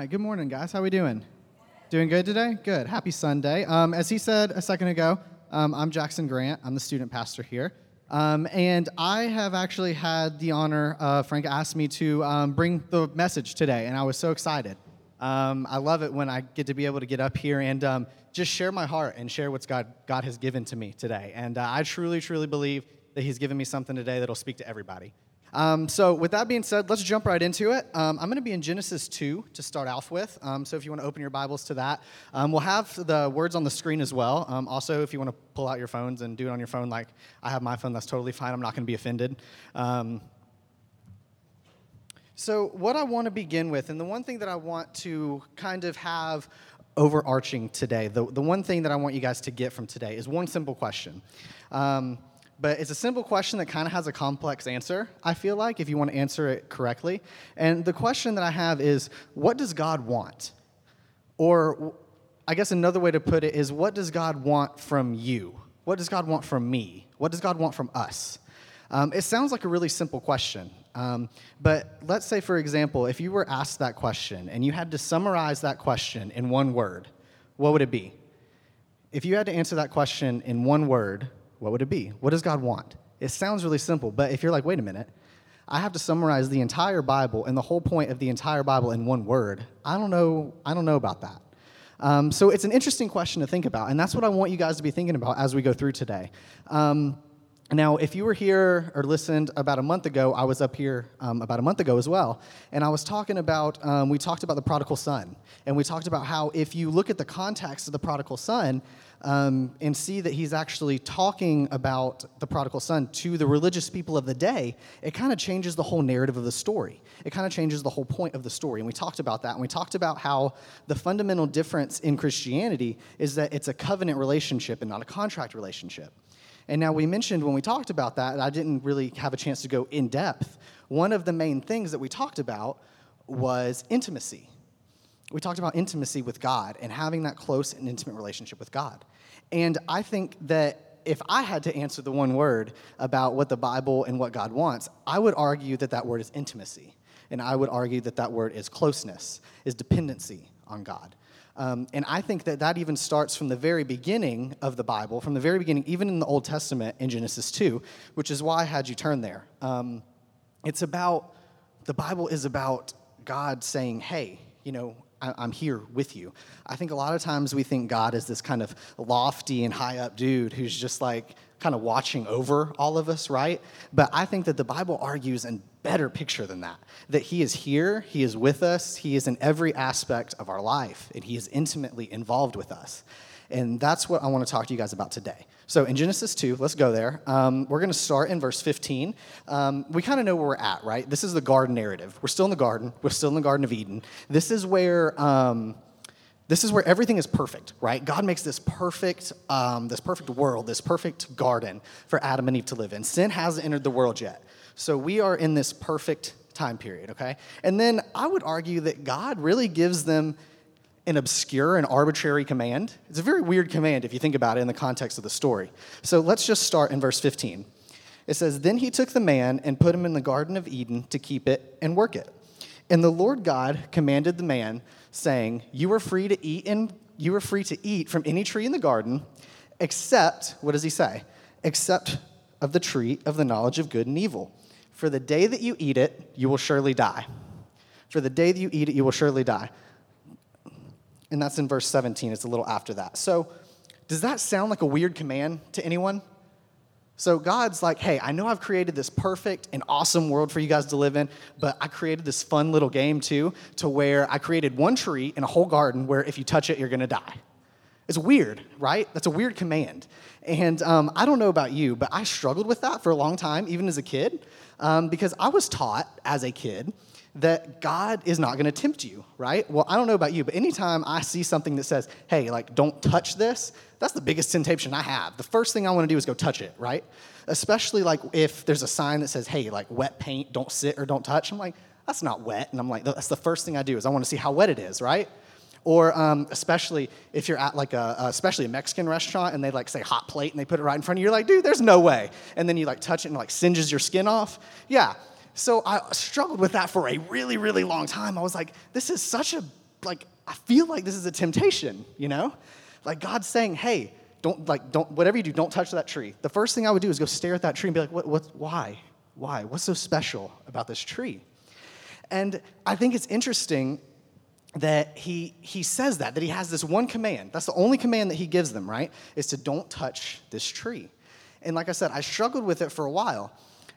right, good morning, guys. How are we doing? Doing good today? Good. Happy Sunday. Um, as he said a second ago, um, I'm Jackson Grant. I'm the student pastor here. Um, and I have actually had the honor, uh, Frank asked me to um, bring the message today, and I was so excited. Um, I love it when I get to be able to get up here and um, just share my heart and share what God, God has given to me today. And uh, I truly, truly believe that He's given me something today that'll speak to everybody. Um, so, with that being said, let's jump right into it. Um, I'm going to be in Genesis 2 to start off with. Um, so, if you want to open your Bibles to that, um, we'll have the words on the screen as well. Um, also, if you want to pull out your phones and do it on your phone, like I have my phone, that's totally fine. I'm not going to be offended. Um, so, what I want to begin with, and the one thing that I want to kind of have overarching today, the, the one thing that I want you guys to get from today is one simple question. Um, but it's a simple question that kind of has a complex answer, I feel like, if you want to answer it correctly. And the question that I have is what does God want? Or I guess another way to put it is what does God want from you? What does God want from me? What does God want from us? Um, it sounds like a really simple question. Um, but let's say, for example, if you were asked that question and you had to summarize that question in one word, what would it be? If you had to answer that question in one word, what would it be? What does God want? It sounds really simple, but if you're like, wait a minute, I have to summarize the entire Bible and the whole point of the entire Bible in one word. I don't know. I don't know about that. Um, so it's an interesting question to think about, and that's what I want you guys to be thinking about as we go through today. Um, now, if you were here or listened about a month ago, I was up here um, about a month ago as well, and I was talking about, um, we talked about the prodigal son, and we talked about how if you look at the context of the prodigal son um, and see that he's actually talking about the prodigal son to the religious people of the day, it kind of changes the whole narrative of the story. It kind of changes the whole point of the story, and we talked about that, and we talked about how the fundamental difference in Christianity is that it's a covenant relationship and not a contract relationship. And now we mentioned when we talked about that, I didn't really have a chance to go in depth. One of the main things that we talked about was intimacy. We talked about intimacy with God and having that close and intimate relationship with God. And I think that if I had to answer the one word about what the Bible and what God wants, I would argue that that word is intimacy. And I would argue that that word is closeness, is dependency on God. Um, and I think that that even starts from the very beginning of the Bible, from the very beginning, even in the Old Testament in Genesis 2, which is why I had you turn there. Um, it's about, the Bible is about God saying, hey, you know, I, am here with you. I think a lot of times we think God is this kind of lofty and high up dude who's just like kind of watching over all of us, right? But I think that the Bible argues and better picture than that. That He is here, He is with us, He is in every aspect of our life, and He is intimately involved with us. And that's what I want to talk to you guys about today. So in Genesis 2, let's go there. Um, we're going to start in verse 15. Um, we kind of know where we're at, right? This is the garden narrative. We're still in the garden, we're still in the Garden of Eden. This is where. Um, this is where everything is perfect, right? God makes this perfect, um, this perfect world, this perfect garden for Adam and Eve to live in. Sin hasn't entered the world yet. So we are in this perfect time period, okay? And then I would argue that God really gives them an obscure and arbitrary command. It's a very weird command if you think about it in the context of the story. So let's just start in verse 15. It says, Then he took the man and put him in the Garden of Eden to keep it and work it. And the Lord God commanded the man, saying, You are free to eat and you are free to eat from any tree in the garden, except, what does he say? Except of the tree of the knowledge of good and evil. For the day that you eat it, you will surely die. For the day that you eat it, you will surely die. And that's in verse 17. It's a little after that. So, does that sound like a weird command to anyone? So, God's like, hey, I know I've created this perfect and awesome world for you guys to live in, but I created this fun little game too, to where I created one tree in a whole garden where if you touch it, you're gonna die. It's weird, right? That's a weird command. And um, I don't know about you, but I struggled with that for a long time, even as a kid um, because I was taught as a kid that God is not going to tempt you, right? Well, I don't know about you, but anytime I see something that says, hey, like, don't touch this, that's the biggest temptation I have. The first thing I want to do is go touch it, right? Especially like if there's a sign that says, hey, like, wet paint, don't sit or don't touch. I'm like, that's not wet. And I'm like, that's the first thing I do is I want to see how wet it is, right? Or um, especially if you're at like a, especially a Mexican restaurant and they like say hot plate and they put it right in front of you, you're like, dude, there's no way. And then you like touch it and like singes your skin off. Yeah. So I struggled with that for a really, really long time. I was like, this is such a like, I feel like this is a temptation, you know? Like God's saying, hey, don't, like, don't, whatever you do, don't touch that tree. The first thing I would do is go stare at that tree and be like, what, what, why? Why? What's so special about this tree? And I think it's interesting that he, he says that, that he has this one command. That's the only command that he gives them, right? Is to don't touch this tree. And like I said, I struggled with it for a while.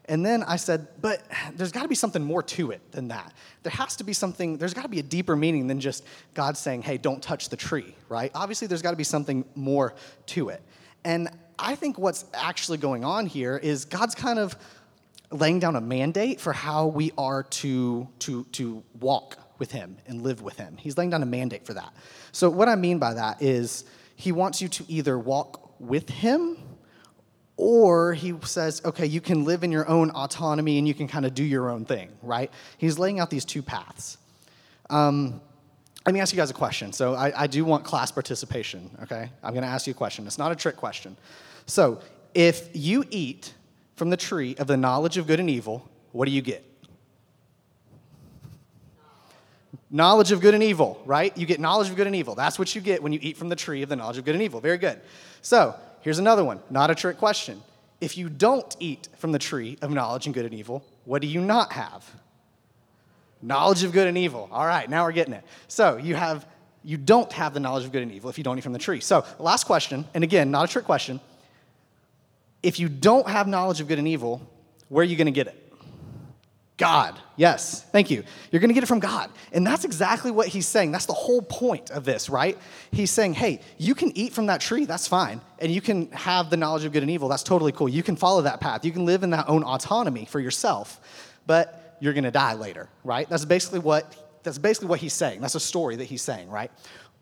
And then I said, but there's got to be something more to it than that. There has to be something, there's got to be a deeper meaning than just God saying, hey, don't touch the tree, right? Obviously, there's got to be something more to it. And I think what's actually going on here is God's kind of laying down a mandate for how we are to, to, to walk with Him and live with Him. He's laying down a mandate for that. So, what I mean by that is He wants you to either walk with Him or he says, okay, you can live in your own autonomy and you can kind of do your own thing, right? He's laying out these two paths. Um, let me ask you guys a question. So I, I do want class participation, okay? I'm gonna ask you a question. It's not a trick question. So if you eat from the tree of the knowledge of good and evil, what do you get? Knowledge of good and evil, right? You get knowledge of good and evil. That's what you get when you eat from the tree of the knowledge of good and evil. Very good. So Here's another one, not a trick question. If you don't eat from the tree of knowledge and good and evil, what do you not have? Knowledge of good and evil. All right, now we're getting it. So you have you don't have the knowledge of good and evil if you don't eat from the tree. So, last question, and again, not a trick question. If you don't have knowledge of good and evil, where are you going to get it? God. Yes, thank you. You're going to get it from God. And that's exactly what he's saying. That's the whole point of this, right? He's saying, hey, you can eat from that tree, that's fine. And you can have the knowledge of good and evil, that's totally cool. You can follow that path. You can live in that own autonomy for yourself. But you're going to die later, right? That's basically what that's basically what he's saying. That's a story that he's saying, right?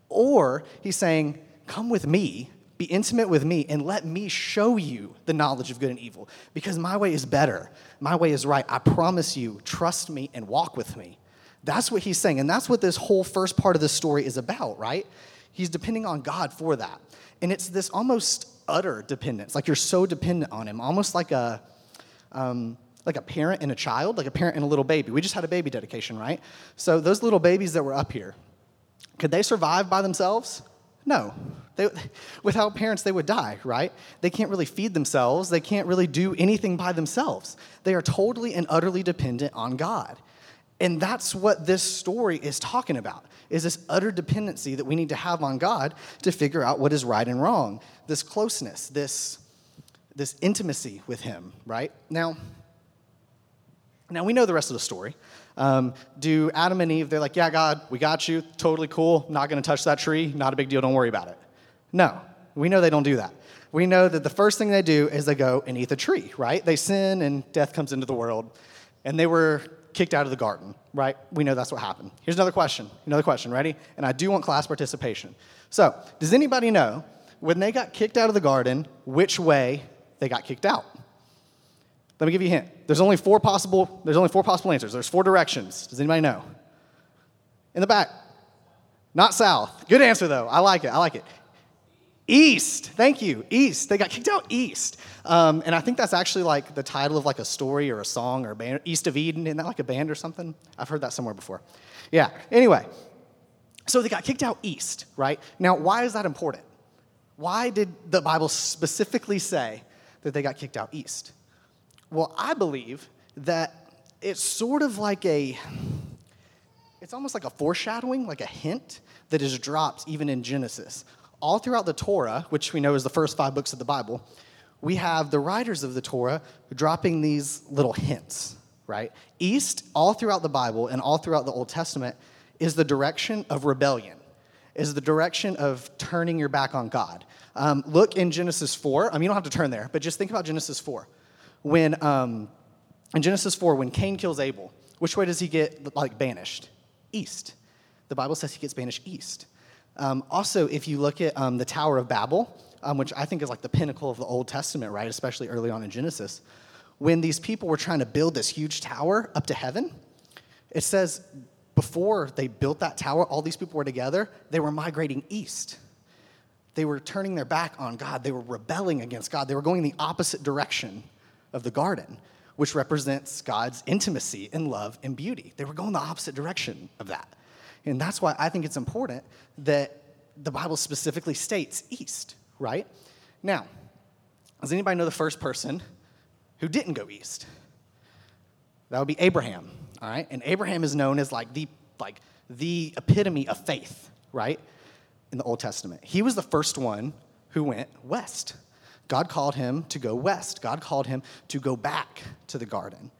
Or he's saying, come with me be intimate with me and let me show you the knowledge of good and evil because my way is better. My way is right. I promise you, trust me and walk with me. That's what he's saying. And that's what this whole first part of the story is about, right? He's depending on God for that. And it's this almost utter dependence. Like you're so dependent on him, almost like a. Um, like a parent and a child, like a parent and a little baby. We just had a baby dedication, right? So those little babies that were up here, could they survive by themselves? No. They, without parents, they would die, right? They can't really feed themselves. They can't really do anything by themselves. They are totally and utterly dependent on God. And that's what this story is talking about, is this utter dependency that we need to have on God to figure out what is right and wrong. This closeness, this, this intimacy with Him, right? Now, now we know the rest of the story. Um, do Adam and Eve, they're like, yeah, God, we got you, totally cool, not gonna touch that tree, not a big deal, don't worry about it. No, we know they don't do that. We know that the first thing they do is they go and eat the tree, right? They sin and death comes into the world, and they were kicked out of the garden, right? We know that's what happened. Here's another question, another question, ready? And I do want class participation. So, does anybody know when they got kicked out of the garden, which way they got kicked out? Let me give you a hint. There's only four possible, there's only four possible answers. There's four directions. Does anybody know? In the back. Not south. Good answer though. I like it. I like it. East. Thank you. East. They got kicked out east. Um, and I think that's actually like the title of like a story or a song or a band. East of Eden. Isn't that like a band or something? I've heard that somewhere before. Yeah. Anyway, so they got kicked out east, right? Now, why is that important? Why did the Bible specifically say that they got kicked out east? Well, I believe that it's sort of like a, it's almost like a foreshadowing, like a hint that is dropped even in Genesis. All throughout the Torah, which we know is the first five books of the Bible, we have the writers of the Torah dropping these little hints, right? East, all throughout the Bible and all throughout the Old Testament, is the direction of rebellion, is the direction of turning your back on God. Um, look in Genesis 4. I mean, you don't have to turn there, but just think about Genesis 4 when um, in Genesis 4, when Cain kills Abel, which way does he get like banished? East. The Bible says he gets banished east. Um, also, if you look at um, the Tower of Babel, um, which I think is like the pinnacle of the Old Testament, right? Especially early on in Genesis, when these people were trying to build this huge tower up to heaven, it says before they built that tower, all these people were together, they were migrating east. They were turning their back on God. They were rebelling against God. They were going the opposite direction of the garden, which represents God's intimacy and love and beauty. They were going the opposite direction of that. And that's why I think it's important that the Bible specifically states east, right? Now, does anybody know the first person who didn't go east? That would be Abraham, all right? And Abraham is known as like the like the epitome of faith, right? In the Old Testament. He was the first one who went west. God called him to go west. God called him to go back to the garden.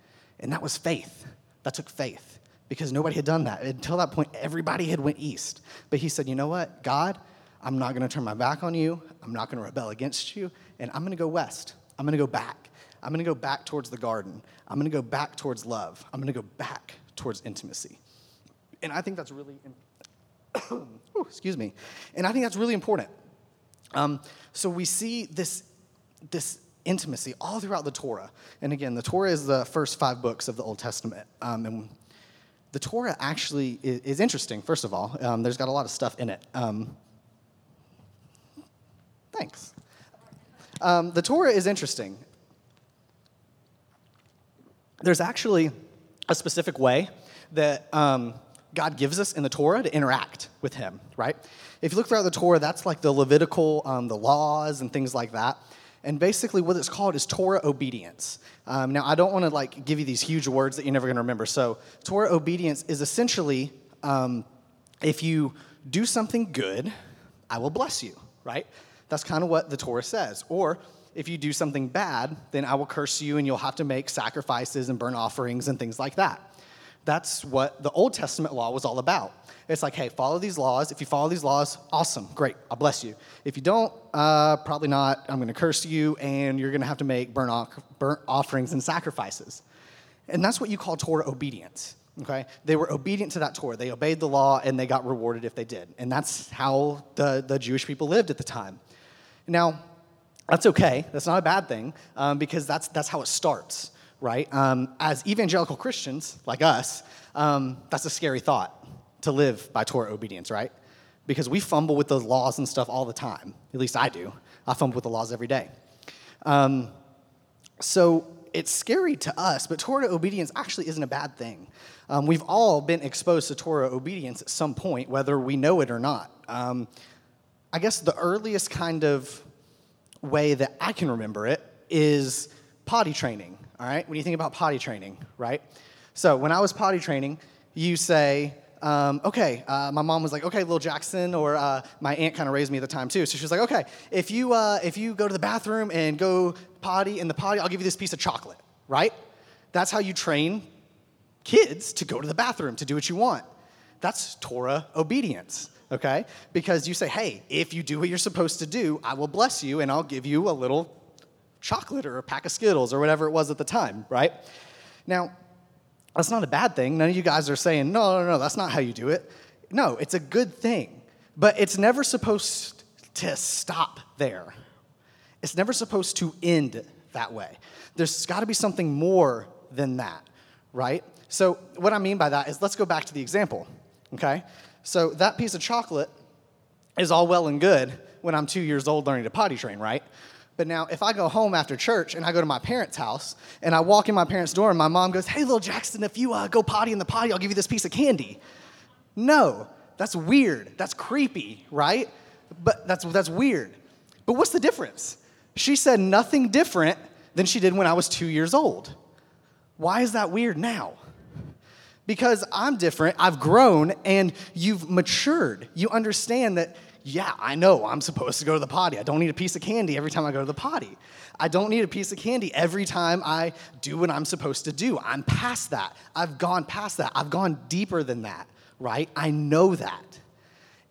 And that was faith. That took faith because nobody had done that. Until that point, everybody had went east. But he said, you know what, God, I'm not going to turn my back on you. I'm not going to rebel against you. And I'm going to go west. I'm going to go back. I'm going to go back towards the garden. I'm going to go back towards love. I'm going to go back towards intimacy. And I think that's really, Ooh, excuse me. And I think that's really important. Um, so we see this, this intimacy all throughout the Torah. And again, the Torah is the first five books of the Old Testament. Um, and the Torah actually is, is interesting, first of all. Um, there's got a lot of stuff in it. Um, thanks. Um, the Torah is interesting. There's actually a specific way that um, God gives us in the Torah to interact with Him, right? If you look throughout the Torah, that's like the Levitical, um, the laws and things like that. And basically, what it's called is Torah obedience. Um, now, I don't want to like give you these huge words that you're never going to remember. So, Torah obedience is essentially um, if you do something good, I will bless you, right? That's kind of what the Torah says. Or if you do something bad, then I will curse you and you'll have to make sacrifices and burn offerings and things like that. That's what the Old Testament law was all about. It's like, hey, follow these laws. If you follow these laws, awesome, great, I'll bless you. If you don't, uh, probably not. I'm going to curse you, and you're going to have to make burnt, burnt offerings and sacrifices. And that's what you call Torah obedience. Okay, they were obedient to that Torah. They obeyed the law, and they got rewarded if they did. And that's how the, the Jewish people lived at the time. Now, that's okay. That's not a bad thing um, because that's, that's how it starts right? Um, as evangelical Christians like us, um, that's a scary thought to live by Torah obedience, right? Because we fumble with those laws and stuff all the time. At least I do. I fumble with the laws every day. Um, so it's scary to us, but Torah obedience actually isn't a bad thing. Um, we've all been exposed to Torah obedience at some point, whether we know it or not. Um, I guess the earliest kind of way that I can remember it is potty training all right? When you think about potty training, right? So when I was potty training, you say, um, okay, uh, my mom was like, okay, little Jackson, or uh, my aunt kind of raised me at the time too. So she was like, okay, if you, uh, if you go to the bathroom and go potty in the potty, I'll give you this piece of chocolate, right? That's how you train kids to go to the bathroom, to do what you want. That's Torah obedience, okay? Because you say, hey, if you do what you're supposed to do, I will bless you and I'll give you a little chocolate or a pack of Skittles or whatever it was at the time, right? Now, that's not a bad thing. None of you guys are saying, no, no, no, that's not how you do it. No, it's a good thing. But it's never supposed to stop there. It's never supposed to end that way. There's got to be something more than that, right? So, what I mean by that is let's go back to the example, okay? So, that piece of chocolate is all well and good when I'm two years old learning to potty train, right? But now, if I go home after church and I go to my parents' house and I walk in my parents' door and my mom goes, Hey, little Jackson, if you uh, go potty in the potty, I'll give you this piece of candy. No, that's weird. That's creepy, right? But that's, that's weird. But what's the difference? She said nothing different than she did when I was two years old. Why is that weird now? Because I'm different, I've grown, and you've matured. You understand that yeah, I know I'm supposed to go to the potty. I don't need a piece of candy every time I go to the potty. I don't need a piece of candy every time I do what I'm supposed to do. I'm past that. I've gone past that. I've gone deeper than that, right? I know that.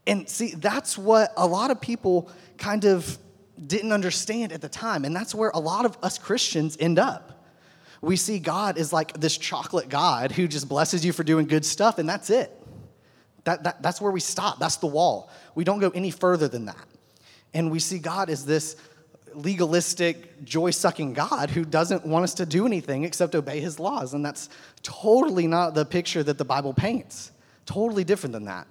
And see, that's what a lot of people kind of didn't understand at the time. And that's where a lot of us Christians end up. We see God as like this chocolate God who just blesses you for doing good stuff, and that's it. That, that, that's where we stop. That's the wall. We don't go any further than that. And we see God as this legalistic, joy sucking God who doesn't want us to do anything except obey his laws. And that's totally not the picture that the Bible paints. Totally different than that.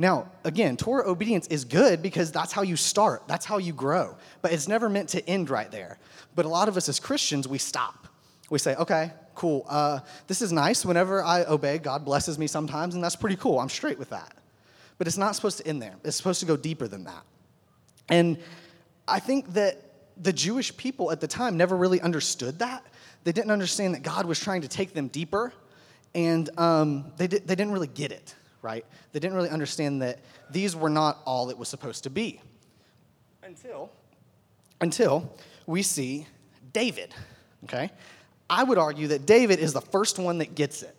Now, again, Torah obedience is good because that's how you start, that's how you grow. But it's never meant to end right there. But a lot of us as Christians, we stop. We say, okay, cool. Uh, this is nice. Whenever I obey, God blesses me sometimes, and that's pretty cool. I'm straight with that. But it's not supposed to end there, it's supposed to go deeper than that. And I think that the Jewish people at the time never really understood that. They didn't understand that God was trying to take them deeper, and um, they, did, they didn't really get it, right? They didn't really understand that these were not all it was supposed to be. Until, until we see David, okay? I would argue that David is the first one that gets it,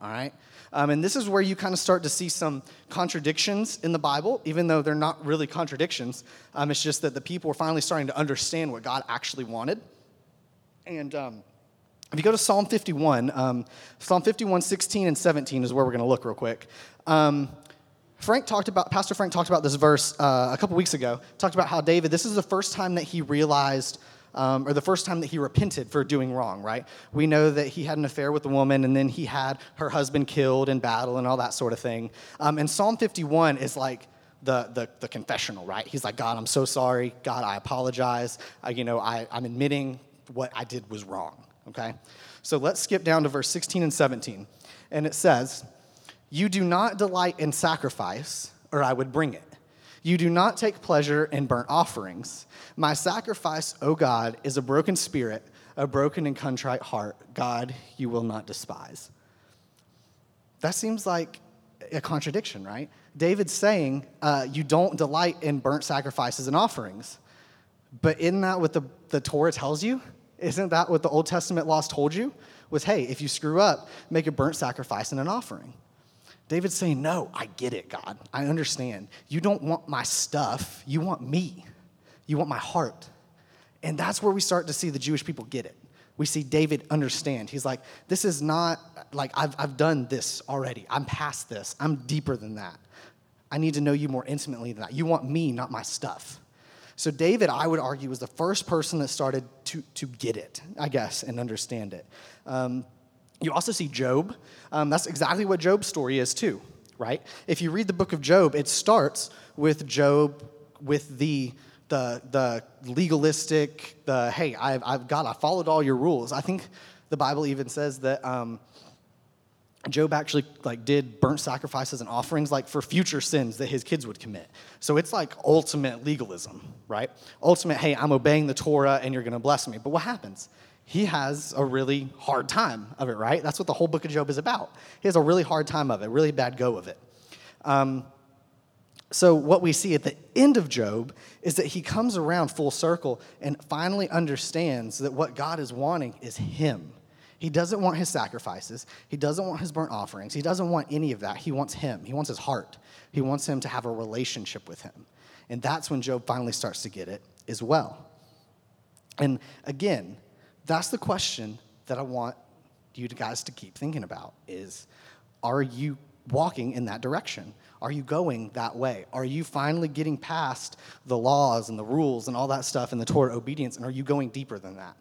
all right? Um, and this is where you kind of start to see some contradictions in the Bible, even though they're not really contradictions. Um, it's just that the people were finally starting to understand what God actually wanted. And um, if you go to Psalm 51, um, Psalm 51, 16 and 17 is where we're going to look real quick. Um, Frank talked about, Pastor Frank talked about this verse uh, a couple weeks ago, talked about how David, this is the first time that he realized um, or the first time that he repented for doing wrong, right? We know that he had an affair with a woman and then he had her husband killed in battle and all that sort of thing. Um, and Psalm 51 is like, the, the, the, confessional, right? He's like, God, I'm so sorry. God, I apologize. I, you know, I, I'm admitting what I did was wrong, okay? So let's skip down to verse 16 and 17. And it says, You do not delight in sacrifice, or I would bring it. You do not take pleasure in burnt offerings. My sacrifice, O God, is a broken spirit, a broken and contrite heart. God, you will not despise. That seems like a contradiction, right? David's saying, uh, You don't delight in burnt sacrifices and offerings. But isn't that what the, the Torah tells you? Isn't that what the Old Testament laws told you? Was, hey, if you screw up, make a burnt sacrifice and an offering. David's saying, No, I get it, God. I understand. You don't want my stuff, you want me. You want my heart. And that's where we start to see the Jewish people get it. We see David understand. He's like, This is not like I've, I've done this already. I'm past this. I'm deeper than that. I need to know you more intimately than that. You want me, not my stuff. So, David, I would argue, was the first person that started to, to get it, I guess, and understand it. Um, you also see Job. Um, that's exactly what Job's story is, too, right? If you read the book of Job, it starts with Job with the the, the legalistic, the hey, I've, I've got, I followed all your rules. I think the Bible even says that um, Job actually like did burnt sacrifices and offerings like for future sins that his kids would commit. So it's like ultimate legalism, right? Ultimate, hey, I'm obeying the Torah and you're going to bless me. But what happens? He has a really hard time of it, right? That's what the whole book of Job is about. He has a really hard time of it, really bad go of it. Um, so, what we see at the end of Job is that he comes around full circle and finally understands that what God is wanting is him. He doesn't want his sacrifices. He doesn't want his burnt offerings. He doesn't want any of that. He wants him. He wants his heart. He wants him to have a relationship with him. And that's when Job finally starts to get it as well. And again, that's the question that I want you guys to keep thinking about is are you walking in that direction? Are you going that way? Are you finally getting past the laws and the rules and all that stuff and the Torah obedience? And are you going deeper than that?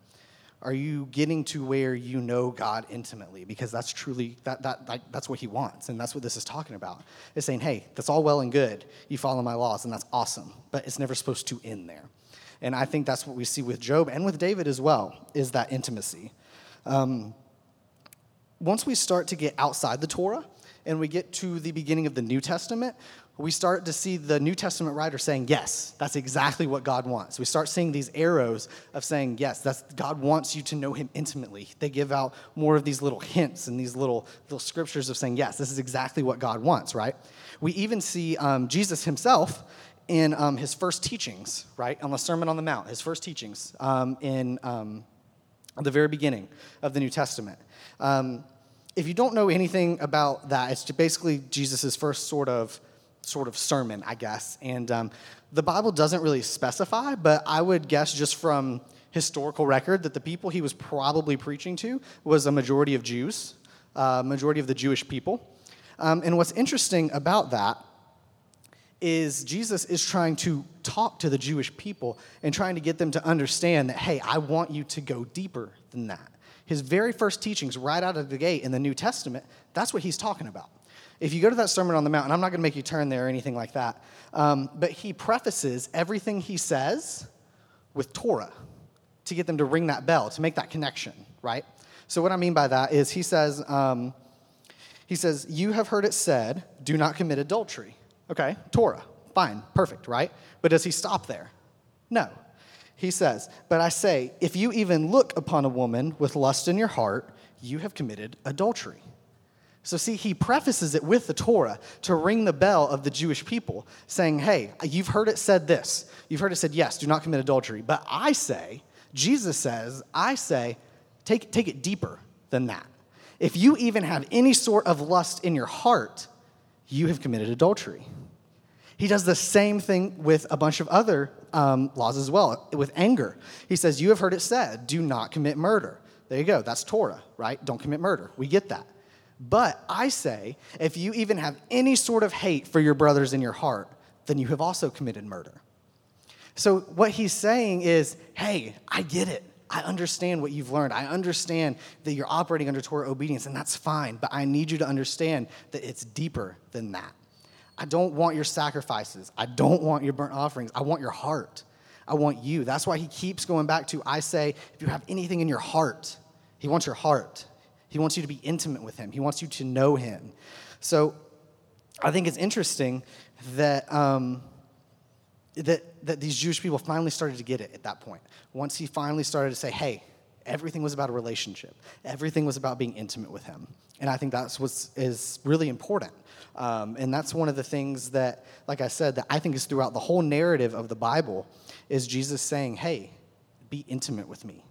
Are you getting to where you know God intimately? Because that's truly that, that, that that's what He wants, and that's what this is talking about. It's saying, hey, that's all well and good. You follow my laws, and that's awesome, but it's never supposed to end there. And I think that's what we see with Job and with David as well, is that intimacy. Um, once we start to get outside the Torah and we get to the beginning of the New Testament, we start to see the New Testament writer saying, Yes, that's exactly what God wants. We start seeing these arrows of saying, Yes, that's, God wants you to know Him intimately. They give out more of these little hints and these little, little scriptures of saying, Yes, this is exactly what God wants, right? We even see um, Jesus Himself in um, his first teachings, right, on the Sermon on the Mount, his first teachings um, in um, the very beginning of the New Testament. Um, if you don't know anything about that, it's basically Jesus' first sort of sort of sermon, I guess. And um, the Bible doesn't really specify, but I would guess just from historical record that the people he was probably preaching to was a majority of Jews, uh, majority of the Jewish people. Um, and what's interesting about that is Jesus is trying to talk to the Jewish people and trying to get them to understand that, hey, I want you to go deeper than that. His very first teachings, right out of the gate in the New Testament, that's what he's talking about. If you go to that Sermon on the Mount, and I'm not going to make you turn there or anything like that, um, but he prefaces everything he says with Torah to get them to ring that bell, to make that connection, right? So what I mean by that is he says, um, he says, you have heard it said, do not commit adultery. Okay, Torah, fine, perfect, right? But does he stop there? No. He says, but I say, if you even look upon a woman with lust in your heart, you have committed adultery. So, see, he prefaces it with the Torah to ring the bell of the Jewish people, saying, Hey, you've heard it said this. You've heard it said, Yes, do not commit adultery. But I say, Jesus says, I say, take, take it deeper than that. If you even have any sort of lust in your heart, you have committed adultery. He does the same thing with a bunch of other um, laws as well, with anger. He says, You have heard it said, do not commit murder. There you go. That's Torah, right? Don't commit murder. We get that. But I say, if you even have any sort of hate for your brothers in your heart, then you have also committed murder. So, what he's saying is, hey, I get it. I understand what you've learned. I understand that you're operating under Torah obedience, and that's fine, but I need you to understand that it's deeper than that. I don't want your sacrifices. I don't want your burnt offerings. I want your heart. I want you. That's why he keeps going back to I say, if you have anything in your heart, he wants your heart. He wants you to be intimate with him, he wants you to know him. So I think it's interesting that. Um, that, that these Jewish people finally started to get it at that point. Once he finally started to say, hey, everything was about a relationship, everything was about being intimate with him. And I think that's what is really important. Um, and that's one of the things that, like I said, that I think is throughout the whole narrative of the Bible is Jesus saying, hey, be intimate with me.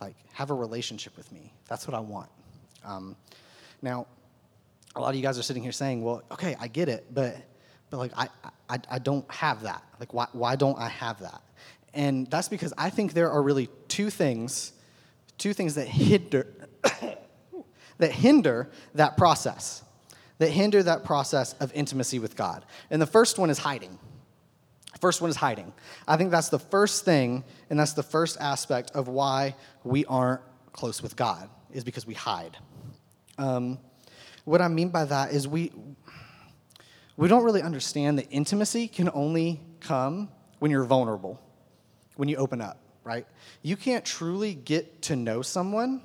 Like, have a relationship with me. That's what I want. Um, now, a lot of you guys are sitting here saying, well, okay, I get it, but, but like, I, I, I don't have that. Like, why, why don't I have that? And that's because I think there are really two things, two things that hinder, that hinder that process, that hinder that process of intimacy with God. And the first one is hiding. First one is hiding. I think that's the first thing, and that's the first aspect of why we aren't close with God, is because we hide. Um, what I mean by that is we, we don't really understand that intimacy can only come when you're vulnerable, when you open up, right? You can't truly get to know someone,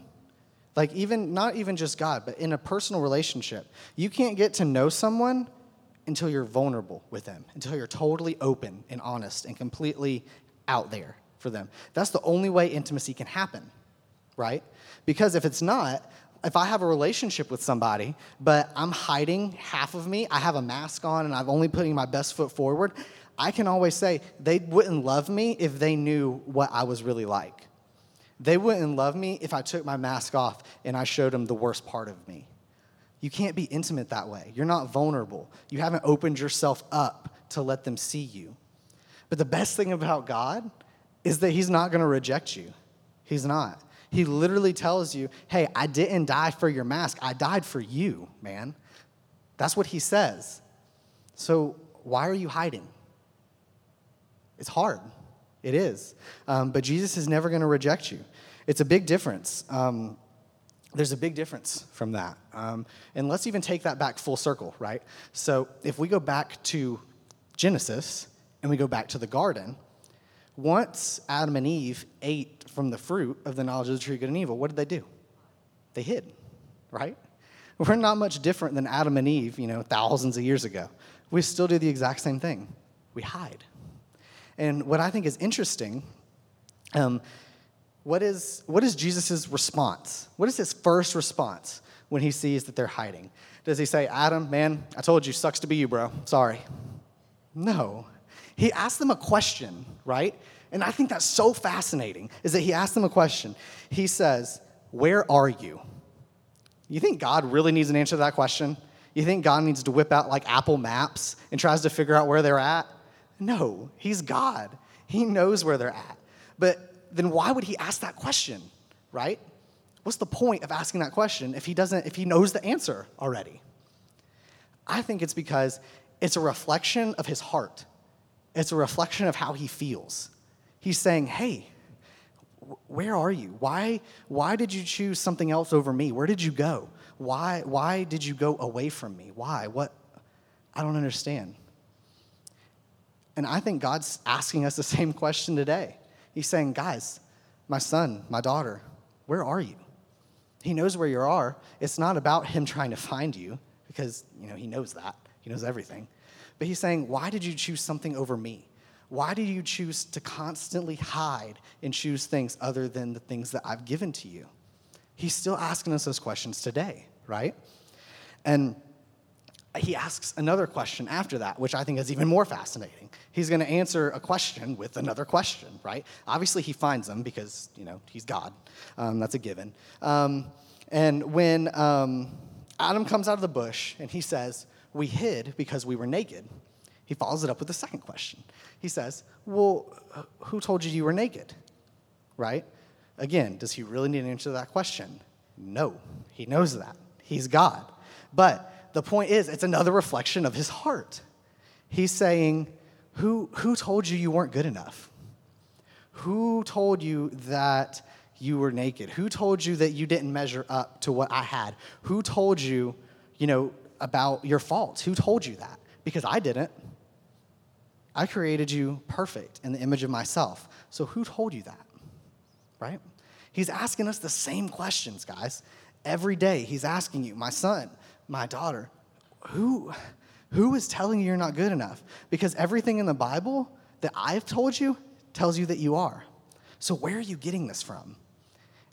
like even, not even just God, but in a personal relationship. You can't get to know someone until you're vulnerable with them, until you're totally open and honest and completely out there for them. That's the only way intimacy can happen, right? Because if it's not, if I have a relationship with somebody, but I'm hiding half of me, I have a mask on and I'm only putting my best foot forward, I can always say they wouldn't love me if they knew what I was really like. They wouldn't love me if I took my mask off and I showed them the worst part of me. You can't be intimate that way. You're not vulnerable. You haven't opened yourself up to let them see you. But the best thing about God is that He's not going to reject you. He's not. He literally tells you, hey, I didn't die for your mask. I died for you, man. That's what he says. So why are you hiding? It's hard. It is. Um, but Jesus is never going to reject you. It's a big difference. Um, there's a big difference from that. Um, and let's even take that back full circle, right? So if we go back to Genesis and we go back to the garden, once Adam and Eve ate from the fruit of the knowledge of the tree of good and evil, what did they do? They hid, right? We're not much different than Adam and Eve, you know, thousands of years ago. We still do the exact same thing. We hide. And what I think is interesting, um, what is, what is Jesus' response? What is his first response when he sees that they're hiding? Does he say, Adam, man, I told you, sucks to be you, bro. Sorry. No. He asked them a question, right? And I think that's so fascinating is that he asked them a question. He says, Where are you? You think God really needs an answer to that question? You think God needs to whip out like Apple Maps and tries to figure out where they're at? No, he's God. He knows where they're at. But then why would he ask that question, right? What's the point of asking that question if he doesn't if he knows the answer already? I think it's because it's a reflection of his heart. It's a reflection of how he feels. He's saying, hey, where are you? Why, why did you choose something else over me? Where did you go? Why, why did you go away from me? Why? What? I don't understand. And I think God's asking us the same question today. He's saying, guys, my son, my daughter, where are you? He knows where you are. It's not about him trying to find you because, you know, he knows that. He knows everything. But he's saying, why did you choose something over me? Why did you choose to constantly hide and choose things other than the things that I've given to you? He's still asking us those questions today, right? And he asks another question after that, which I think is even more fascinating. He's going to answer a question with another question, right? Obviously, he finds them because, you know, he's God. Um, that's a given. Um, and when um, Adam comes out of the bush and he says, We hid because we were naked, he follows it up with a second question. He says, Well, who told you you were naked? Right? Again, does he really need to answer that question? No, he knows that. He's God. But the point is, it's another reflection of his heart. He's saying, who, who told you you weren't good enough? Who told you that you were naked? Who told you that you didn't measure up to what I had? Who told you, you know, about your faults? Who told you that? Because I didn't. I created you perfect in the image of myself. So who told you that? Right? He's asking us the same questions, guys. Every day, he's asking you, my son, my daughter, who, who is telling you you're not good enough? Because everything in the Bible that I've told you tells you that you are. So where are you getting this from?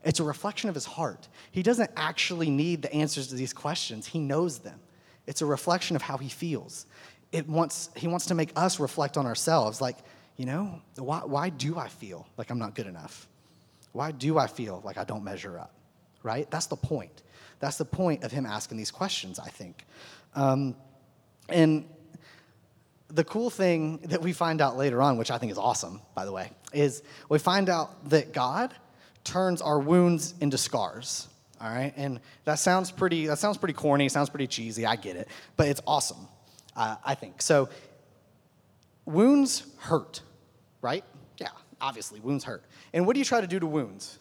It's a reflection of his heart. He doesn't actually need the answers to these questions, he knows them. It's a reflection of how he feels. It wants, he wants to make us reflect on ourselves like, you know, why, why do I feel like I'm not good enough? Why do I feel like I don't measure up? Right? That's the point. That's the point of him asking these questions, I think. Um, and the cool thing that we find out later on, which I think is awesome, by the way, is we find out that God turns our wounds into scars. All right, and that sounds pretty. That sounds pretty corny. Sounds pretty cheesy. I get it, but it's awesome. Uh, I think so. Wounds hurt, right? Yeah, obviously, wounds hurt. And what do you try to do to wounds?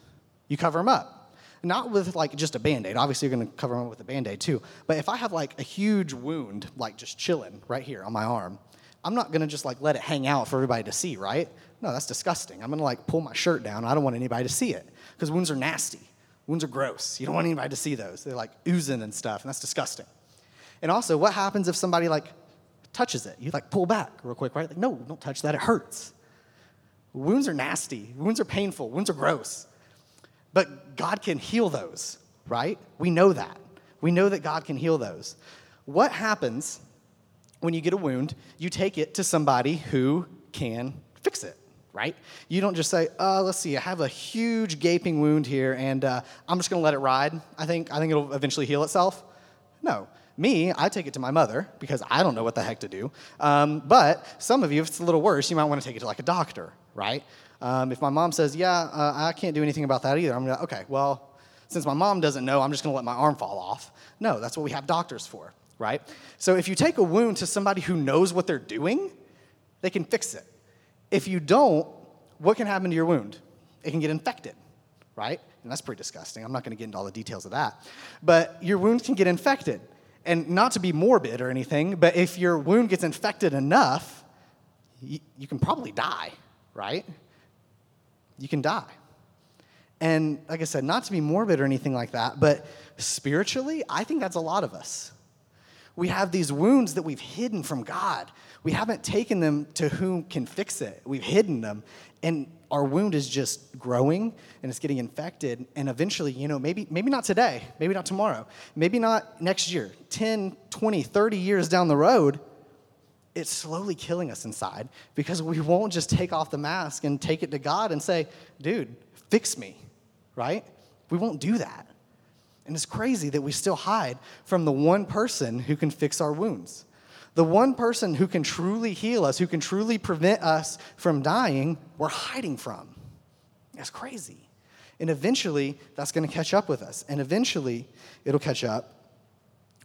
You cover them up not with like just a band-aid. Obviously you're going to cover them with a band-aid too. But if i have like a huge wound like just chilling right here on my arm i'm not going to just like let it hang out for everybody to see right? No that's disgusting. I'm going to like pull my shirt down. I don't want anybody to see it because wounds are nasty. Wounds are gross. You don't want anybody to see those. They're like oozing and stuff and that's disgusting. And also what happens if somebody like touches it? You like pull back real quick right? Like no don't touch that. It hurts. Wounds are nasty. Wounds are painful. Wounds are gross but God can heal those, right? We know that. We know that God can heal those. What happens when you get a wound? You take it to somebody who can fix it, right? You don't just say, uh, let's see, I have a huge gaping wound here and uh, I'm just gonna let it ride. I think, I think it'll eventually heal itself. No. Me, I take it to my mother because I don't know what the heck to do. Um, but some of you, if it's a little worse, you might want to take it to like a doctor, right? Um, if my mom says, yeah, uh, I can't do anything about that either, I'm gonna, okay, well, since my mom doesn't know, I'm just gonna let my arm fall off. No, that's what we have doctors for, right? So if you take a wound to somebody who knows what they're doing, they can fix it. If you don't, what can happen to your wound? It can get infected, right? And that's pretty disgusting. I'm not gonna get into all the details of that. But your wound can get infected. And not to be morbid or anything, but if your wound gets infected enough, you, you can probably die, right? You can die. And like I said, not to be morbid or anything like that, but spiritually, I think that's a lot of us. We have these wounds that we've hidden from God. We haven't taken them to whom can fix it. We've hidden them. And our wound is just growing and it's getting infected. And eventually, you know, maybe, maybe not today, maybe not tomorrow, maybe not next year, 10, 20, 30 years down the road, it's slowly killing us inside because we won't just take off the mask and take it to God and say, dude, fix me, right? We won't do that. And it's crazy that we still hide from the one person who can fix our wounds. The one person who can truly heal us, who can truly prevent us from dying, we're hiding from. That's crazy. And eventually, that's going to catch up with us. And eventually, it'll catch up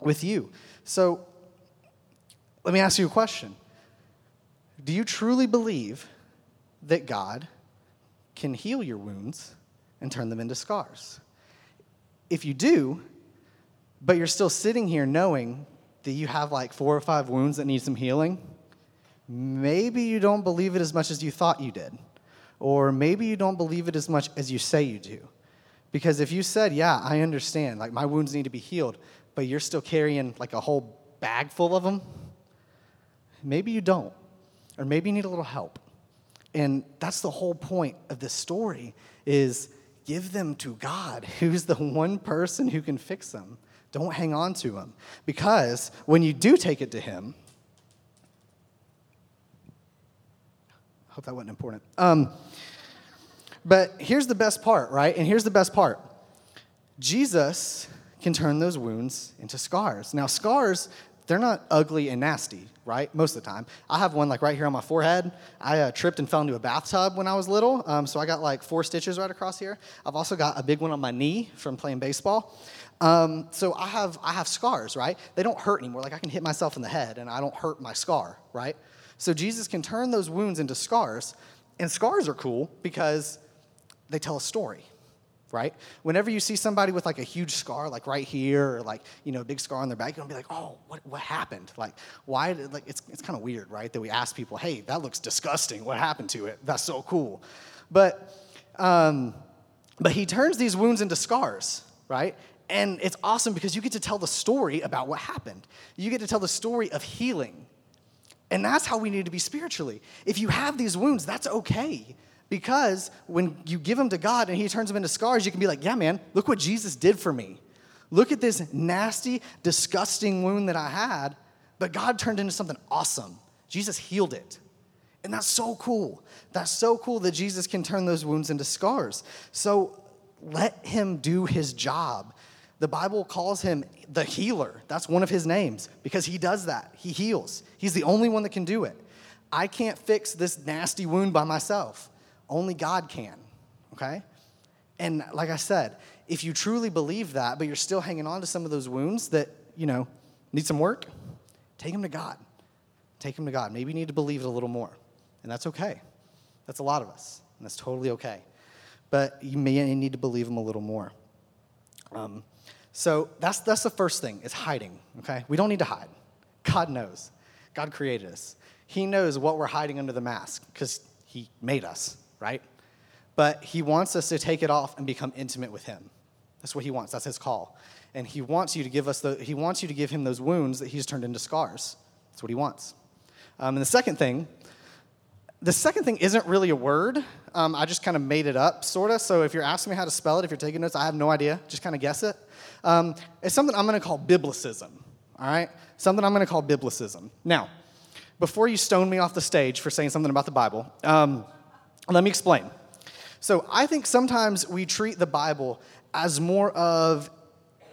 with you. So, let me ask you a question Do you truly believe that God can heal your wounds and turn them into scars? If you do, but you're still sitting here knowing that you have like four or five wounds that need some healing, maybe you don't believe it as much as you thought you did. Or maybe you don't believe it as much as you say you do. Because if you said, Yeah, I understand, like my wounds need to be healed, but you're still carrying like a whole bag full of them, maybe you don't. Or maybe you need a little help. And that's the whole point of this story is give them to God, who's the one person who can fix them. Don't hang on to them. Because when you do take it to him, I hope that wasn't important. Um, but here's the best part, right? And here's the best part Jesus can turn those wounds into scars. Now, scars, they're not ugly and nasty, right? Most of the time. I have one like right here on my forehead. I uh, tripped and fell into a bathtub when I was little, um, so I got like four stitches right across here. I've also got a big one on my knee from playing baseball. Um, so I have I have scars, right? They don't hurt anymore. Like I can hit myself in the head and I don't hurt my scar, right? So Jesus can turn those wounds into scars, and scars are cool because they tell a story, right? Whenever you see somebody with like a huge scar, like right here, or like, you know, a big scar on their back, you're gonna be like, oh, what, what happened? Like, why, did, like, it's, it's kind of weird, right? That we ask people, hey, that looks disgusting. What happened to it? That's so cool. But, um, but he turns these wounds into scars, right? And it's awesome because you get to tell the story about what happened. You get to tell the story of healing. And that's how we need to be spiritually. If you have these wounds, that's okay. Because when you give them to God and He turns them into scars, you can be like, yeah, man, look what Jesus did for me. Look at this nasty, disgusting wound that I had, but God turned into something awesome. Jesus healed it. And that's so cool. That's so cool that Jesus can turn those wounds into scars. So let Him do His job. The Bible calls him the healer. That's one of his names because he does that. He heals. He's the only one that can do it. I can't fix this nasty wound by myself. Only God can, okay? And like I said, if you truly believe that, but you're still hanging on to some of those wounds that, you know, need some work, take them to God. Take them to God. Maybe you need to believe it a little more. And that's okay. That's a lot of us. And that's totally okay. But you may need to believe them a little more. Um, so that's, that's the first thing, is hiding, okay? We don't need to hide. God knows. God created us. He knows what we're hiding under the mask because He made us, right? But He wants us to take it off and become intimate with Him. That's what He wants. That's His call. And He wants you to give us the, He wants you to give Him those wounds that He's turned into scars. That's what He wants. Um, and the second thing, the second thing isn't really a word. Um, I just kind of made it up, sort of. So if you're asking me how to spell it, if you're taking notes, I have no idea. Just kind of guess it. Um, it's something I'm going to call biblicism, all right? Something I'm going to call biblicism. Now, before you stone me off the stage for saying something about the Bible, um, let me explain. So I think sometimes we treat the Bible as more of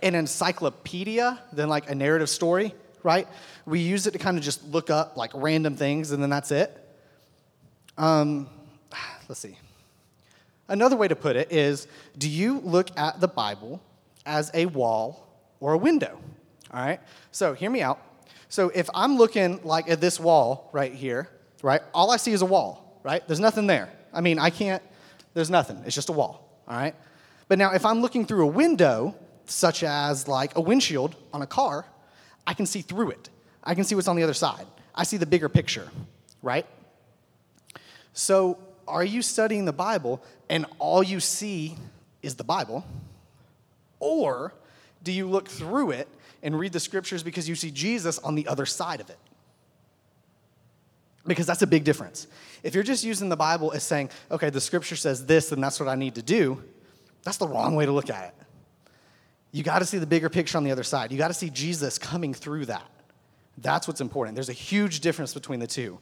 an encyclopedia than like a narrative story, right? We use it to kind of just look up like random things and then that's it. Um, let's see. Another way to put it is do you look at the Bible as a wall or a window. All right? So hear me out. So if I'm looking like at this wall right here, right, all I see is a wall, right? There's nothing there. I mean, I can't, there's nothing. It's just a wall, all right? But now if I'm looking through a window, such as like a windshield on a car, I can see through it. I can see what's on the other side. I see the bigger picture, right? So are you studying the Bible and all you see is the Bible? Or do you look through it and read the scriptures because you see Jesus on the other side of it? Because that's a big difference. If you're just using the Bible as saying, okay, the scripture says this and that's what I need to do, that's the wrong way to look at it. You got to see the bigger picture on the other side. You got to see Jesus coming through that. That's what's important. There's a huge difference between the two.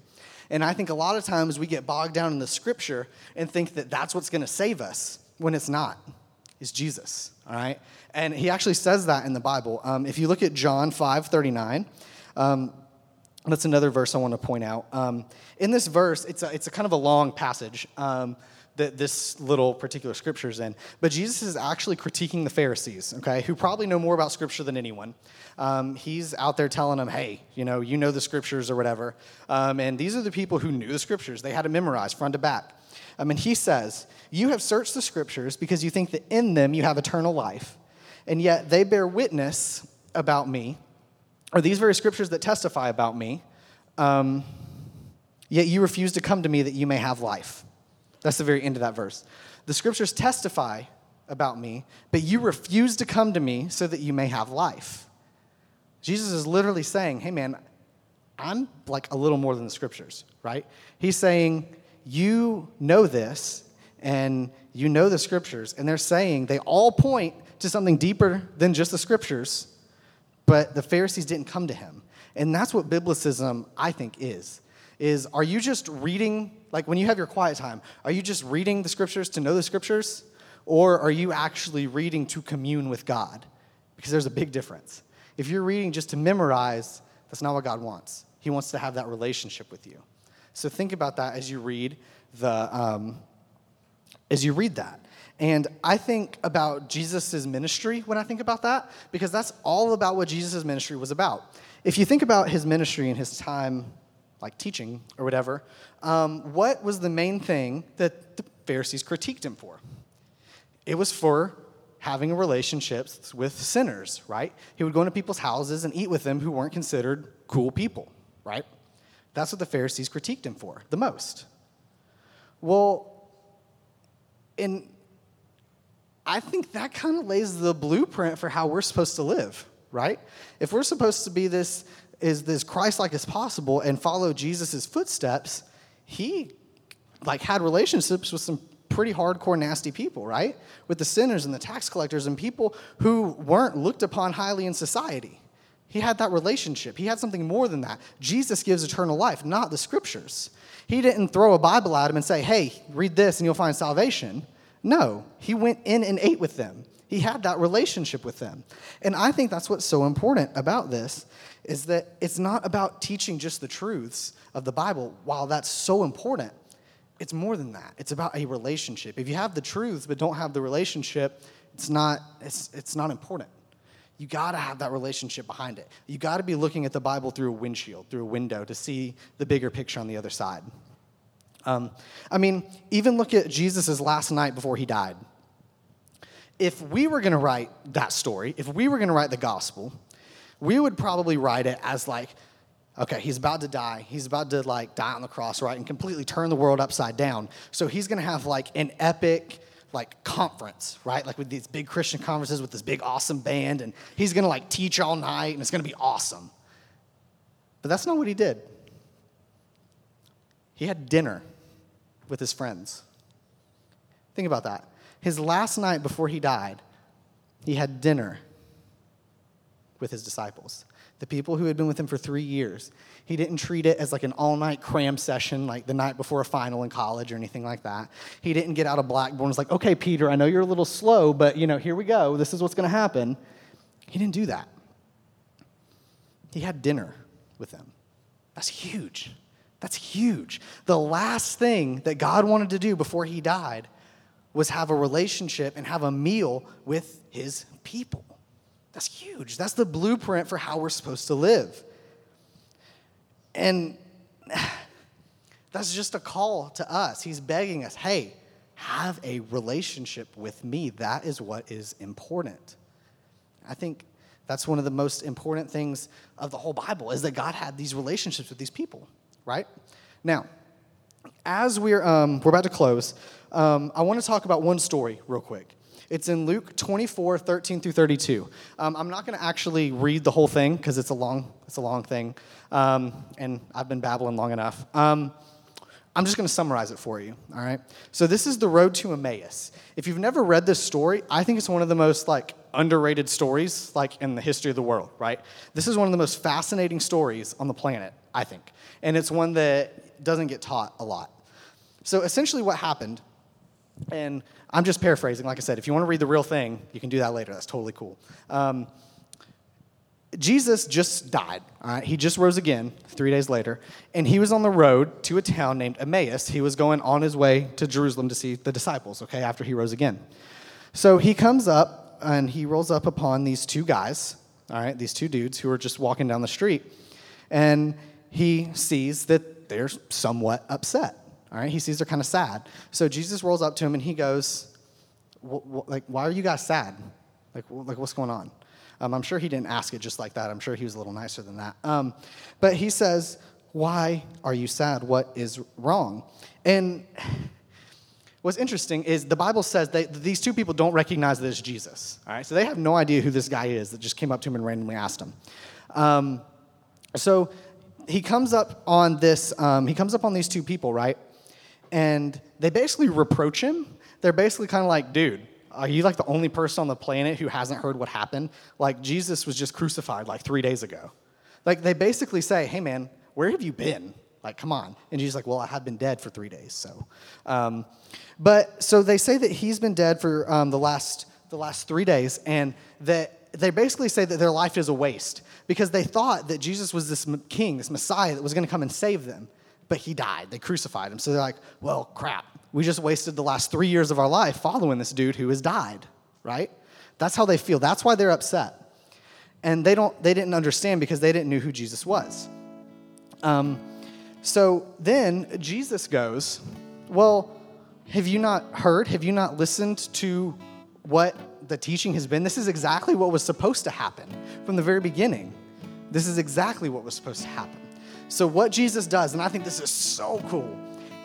And I think a lot of times we get bogged down in the scripture and think that that's what's going to save us when it's not is Jesus, all right? And he actually says that in the Bible. Um, if you look at John 5 39, um, that's another verse I want to point out. Um, in this verse, it's a, it's a kind of a long passage um, that this little particular scripture is in, but Jesus is actually critiquing the Pharisees, okay, who probably know more about scripture than anyone. Um, he's out there telling them, hey, you know, you know the scriptures or whatever. Um, and these are the people who knew the scriptures, they had to memorize front to back. Um, and he says, You have searched the scriptures because you think that in them you have eternal life, and yet they bear witness about me, or these very scriptures that testify about me, um, yet you refuse to come to me that you may have life. That's the very end of that verse. The scriptures testify about me, but you refuse to come to me so that you may have life. Jesus is literally saying, hey man, I'm like a little more than the scriptures, right? He's saying, you know this and you know the scriptures, and they're saying they all point to something deeper than just the scriptures, but the Pharisees didn't come to him. And that's what biblicism, I think, is. Is are you just reading, like when you have your quiet time, are you just reading the scriptures to know the scriptures? Or are you actually reading to commune with God? Because there's a big difference. If you're reading just to memorize, that's not what God wants. He wants to have that relationship with you. So think about that as you read the um, as you read that. And I think about Jesus' ministry when I think about that, because that's all about what Jesus' ministry was about. If you think about his ministry and his time, like teaching or whatever, um, what was the main thing that the Pharisees critiqued him for? It was for having relationships with sinners, right? He would go into people's houses and eat with them who weren't considered cool people, right? That's what the Pharisees critiqued him for the most. Well, in I think that kind of lays the blueprint for how we're supposed to live, right? If we're supposed to be this is this Christ-like as possible and follow Jesus' footsteps, he like had relationships with some pretty hardcore nasty people, right? With the sinners and the tax collectors and people who weren't looked upon highly in society. He had that relationship. He had something more than that. Jesus gives eternal life, not the scriptures. He didn't throw a Bible at him and say, "Hey, read this and you'll find salvation." No, he went in and ate with them. He had that relationship with them. And I think that's what's so important about this is that it's not about teaching just the truths of the Bible. While that's so important, it's more than that. It's about a relationship. If you have the truths but don't have the relationship, it's not it's it's not important. You got to have that relationship behind it. You got to be looking at the Bible through a windshield, through a window to see the bigger picture on the other side. Um, I mean, even look at Jesus' last night before he died. If we were going to write that story, if we were going to write the gospel, we would probably write it as like, okay, he's about to die. He's about to like die on the cross, right? And completely turn the world upside down. So he's going to have like an epic like conference, right? Like with these big Christian conferences with this big awesome band and he's going to like teach all night and it's going to be awesome. But that's not what he did. He had dinner with his friends. Think about that. His last night before he died, he had dinner with his disciples, the people who had been with him for three years. He didn't treat it as like an all night cram session, like the night before a final in college or anything like that. He didn't get out a blackboard and was like, okay, Peter, I know you're a little slow, but you know, here we go. This is what's going to happen. He didn't do that. He had dinner with them. That's huge. That's huge. The last thing that God wanted to do before he died was have a relationship and have a meal with his people. That's huge. That's the blueprint for how we're supposed to live. And that's just a call to us. He's begging us hey, have a relationship with me. That is what is important. I think that's one of the most important things of the whole Bible is that God had these relationships with these people right? Now, as we're, um, we're about to close, um, I want to talk about one story real quick. It's in Luke 24, 13 through 32. Um, I'm not going to actually read the whole thing because it's a long, it's a long thing, um, and I've been babbling long enough. Um, I'm just going to summarize it for you, all right? So this is the road to Emmaus. If you've never read this story, I think it's one of the most like underrated stories like in the history of the world, right? This is one of the most fascinating stories on the planet, I think. And it's one that doesn't get taught a lot. So essentially what happened and I'm just paraphrasing, like I said, if you want to read the real thing, you can do that later. That's totally cool. Um, Jesus just died. He just rose again three days later, and he was on the road to a town named Emmaus. He was going on his way to Jerusalem to see the disciples, okay, after he rose again. So he comes up and he rolls up upon these two guys, all right, these two dudes who are just walking down the street, and he sees that they're somewhat upset, all right? He sees they're kind of sad. So Jesus rolls up to him and he goes, like, why are you guys sad? Like, like what's going on? Um, I'm sure he didn't ask it just like that. I'm sure he was a little nicer than that. Um, but he says, Why are you sad? What is wrong? And what's interesting is the Bible says that these two people don't recognize that it's Jesus. All right, so they have no idea who this guy is that just came up to him and randomly asked him. Um, so he comes up on this. Um, he comes up on these two people, right? And they basically reproach him. They're basically kind of like, dude, are you like the only person on the planet who hasn't heard what happened? Like Jesus was just crucified like three days ago. Like they basically say, hey man, where have you been? Like, come on. And Jesus like, well, I have been dead for three days. So, um, but so they say that he's been dead for um, the last the last three days, and that they basically say that their life is a waste because they thought that Jesus was this king, this Messiah that was going to come and save them, but he died. They crucified him. So they're like, well, crap. We just wasted the last three years of our life following this dude who has died, right? That's how they feel. That's why they're upset. And they don't they didn't understand because they didn't know who Jesus was. Um, so then Jesus goes, Well, have you not heard? Have you not listened to what the teaching has been? This is exactly what was supposed to happen from the very beginning. This is exactly what was supposed to happen. So, what Jesus does, and I think this is so cool,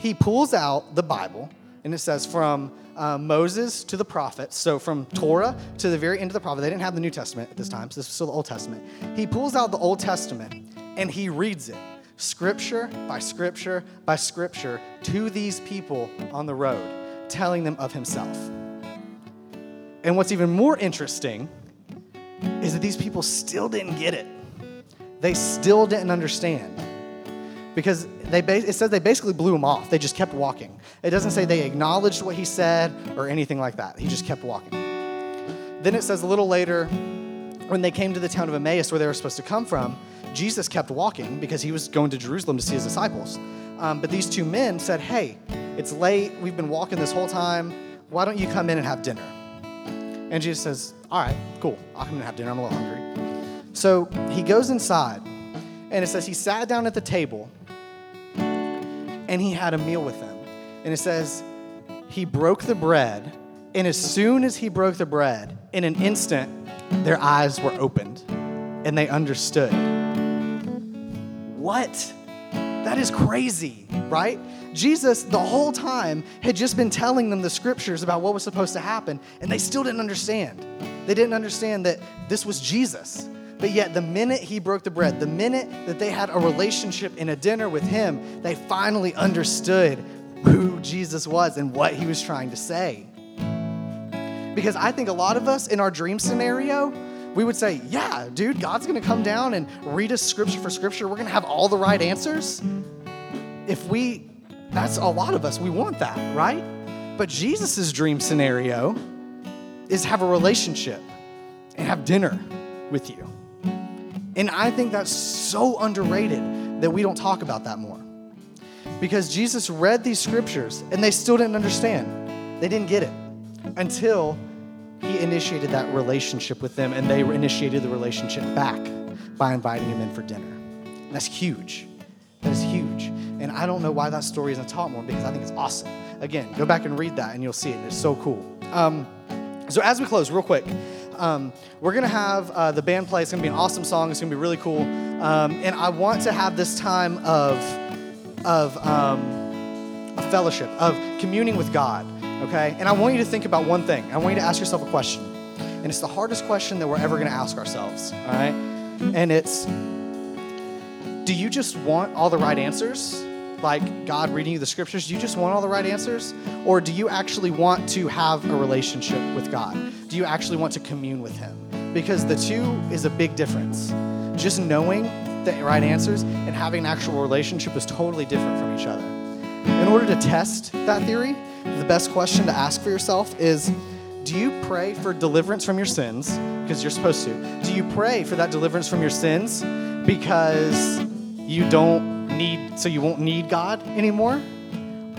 he pulls out the Bible, and it says from uh, Moses to the prophets, so from Torah to the very end of the prophet. They didn't have the New Testament at this time, so this was still the Old Testament. He pulls out the Old Testament and he reads it scripture by scripture by scripture to these people on the road, telling them of himself. And what's even more interesting is that these people still didn't get it. They still didn't understand. Because they it says they basically blew him off. They just kept walking. It doesn't say they acknowledged what he said or anything like that. He just kept walking. Then it says a little later, when they came to the town of Emmaus where they were supposed to come from, Jesus kept walking because he was going to Jerusalem to see his disciples. Um, but these two men said, Hey, it's late. We've been walking this whole time. Why don't you come in and have dinner? And Jesus says, All right, cool. I'll come and have dinner. I'm a little hungry. So he goes inside, and it says he sat down at the table and he had a meal with them. And it says he broke the bread, and as soon as he broke the bread, in an instant, their eyes were opened and they understood. What? That is crazy, right? Jesus, the whole time, had just been telling them the scriptures about what was supposed to happen, and they still didn't understand. They didn't understand that this was Jesus. But yet, the minute he broke the bread, the minute that they had a relationship in a dinner with him, they finally understood who Jesus was and what he was trying to say. Because I think a lot of us in our dream scenario, we would say, Yeah, dude, God's gonna come down and read us scripture for scripture. We're gonna have all the right answers. If we, that's a lot of us, we want that, right? But Jesus' dream scenario is have a relationship and have dinner with you. And I think that's so underrated that we don't talk about that more. Because Jesus read these scriptures and they still didn't understand. They didn't get it until he initiated that relationship with them and they initiated the relationship back by inviting him in for dinner. that's huge. That is huge. And I don't know why that story isn't taught more because I think it's awesome. Again, go back and read that and you'll see it. It's so cool. Um, so, as we close, real quick, um, we're going to have uh, the band play. It's going to be an awesome song. It's going to be really cool. Um, and I want to have this time of, of um, a fellowship, of communing with God, okay? And I want you to think about one thing. I want you to ask yourself a question. And it's the hardest question that we're ever going to ask ourselves, all right? And it's do you just want all the right answers? Like God reading you the scriptures, do you just want all the right answers? Or do you actually want to have a relationship with God? Do you actually want to commune with Him? Because the two is a big difference. Just knowing the right answers and having an actual relationship is totally different from each other. In order to test that theory, the best question to ask for yourself is Do you pray for deliverance from your sins? Because you're supposed to. Do you pray for that deliverance from your sins because you don't need, so you won't need God anymore?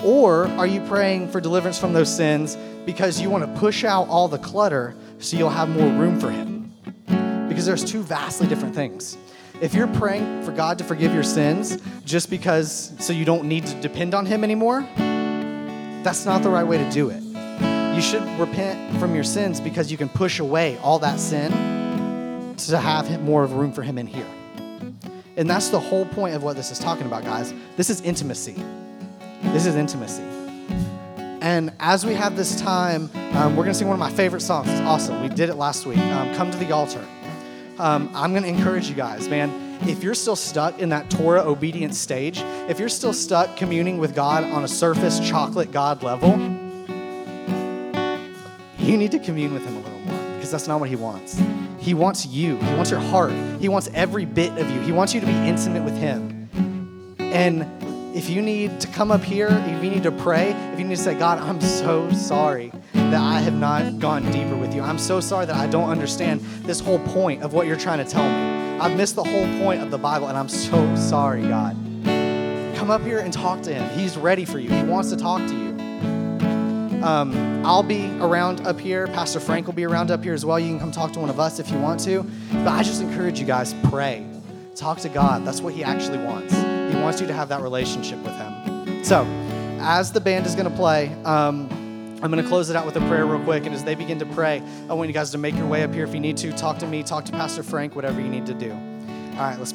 Or are you praying for deliverance from those sins because you want to push out all the clutter so you'll have more room for Him? Because there's two vastly different things. If you're praying for God to forgive your sins just because so you don't need to depend on Him anymore, that's not the right way to do it. You should repent from your sins because you can push away all that sin to have more of room for Him in here. And that's the whole point of what this is talking about, guys. This is intimacy. This is intimacy. And as we have this time, um, we're going to sing one of my favorite songs. It's awesome. We did it last week. Um, Come to the altar. Um, I'm going to encourage you guys, man. If you're still stuck in that Torah obedience stage, if you're still stuck communing with God on a surface chocolate God level, you need to commune with Him a little more because that's not what He wants. He wants you, He wants your heart, He wants every bit of you. He wants you to be intimate with Him. And if you need to come up here, if you need to pray, if you need to say, God, I'm so sorry that I have not gone deeper with you. I'm so sorry that I don't understand this whole point of what you're trying to tell me. I've missed the whole point of the Bible, and I'm so sorry, God. Come up here and talk to Him. He's ready for you, He wants to talk to you. Um, I'll be around up here. Pastor Frank will be around up here as well. You can come talk to one of us if you want to. But I just encourage you guys pray, talk to God. That's what He actually wants. He wants you to have that relationship with Him. So, as the band is going to play, um, I'm going to close it out with a prayer real quick. And as they begin to pray, I want you guys to make your way up here if you need to. Talk to me, talk to Pastor Frank, whatever you need to do. All right, let's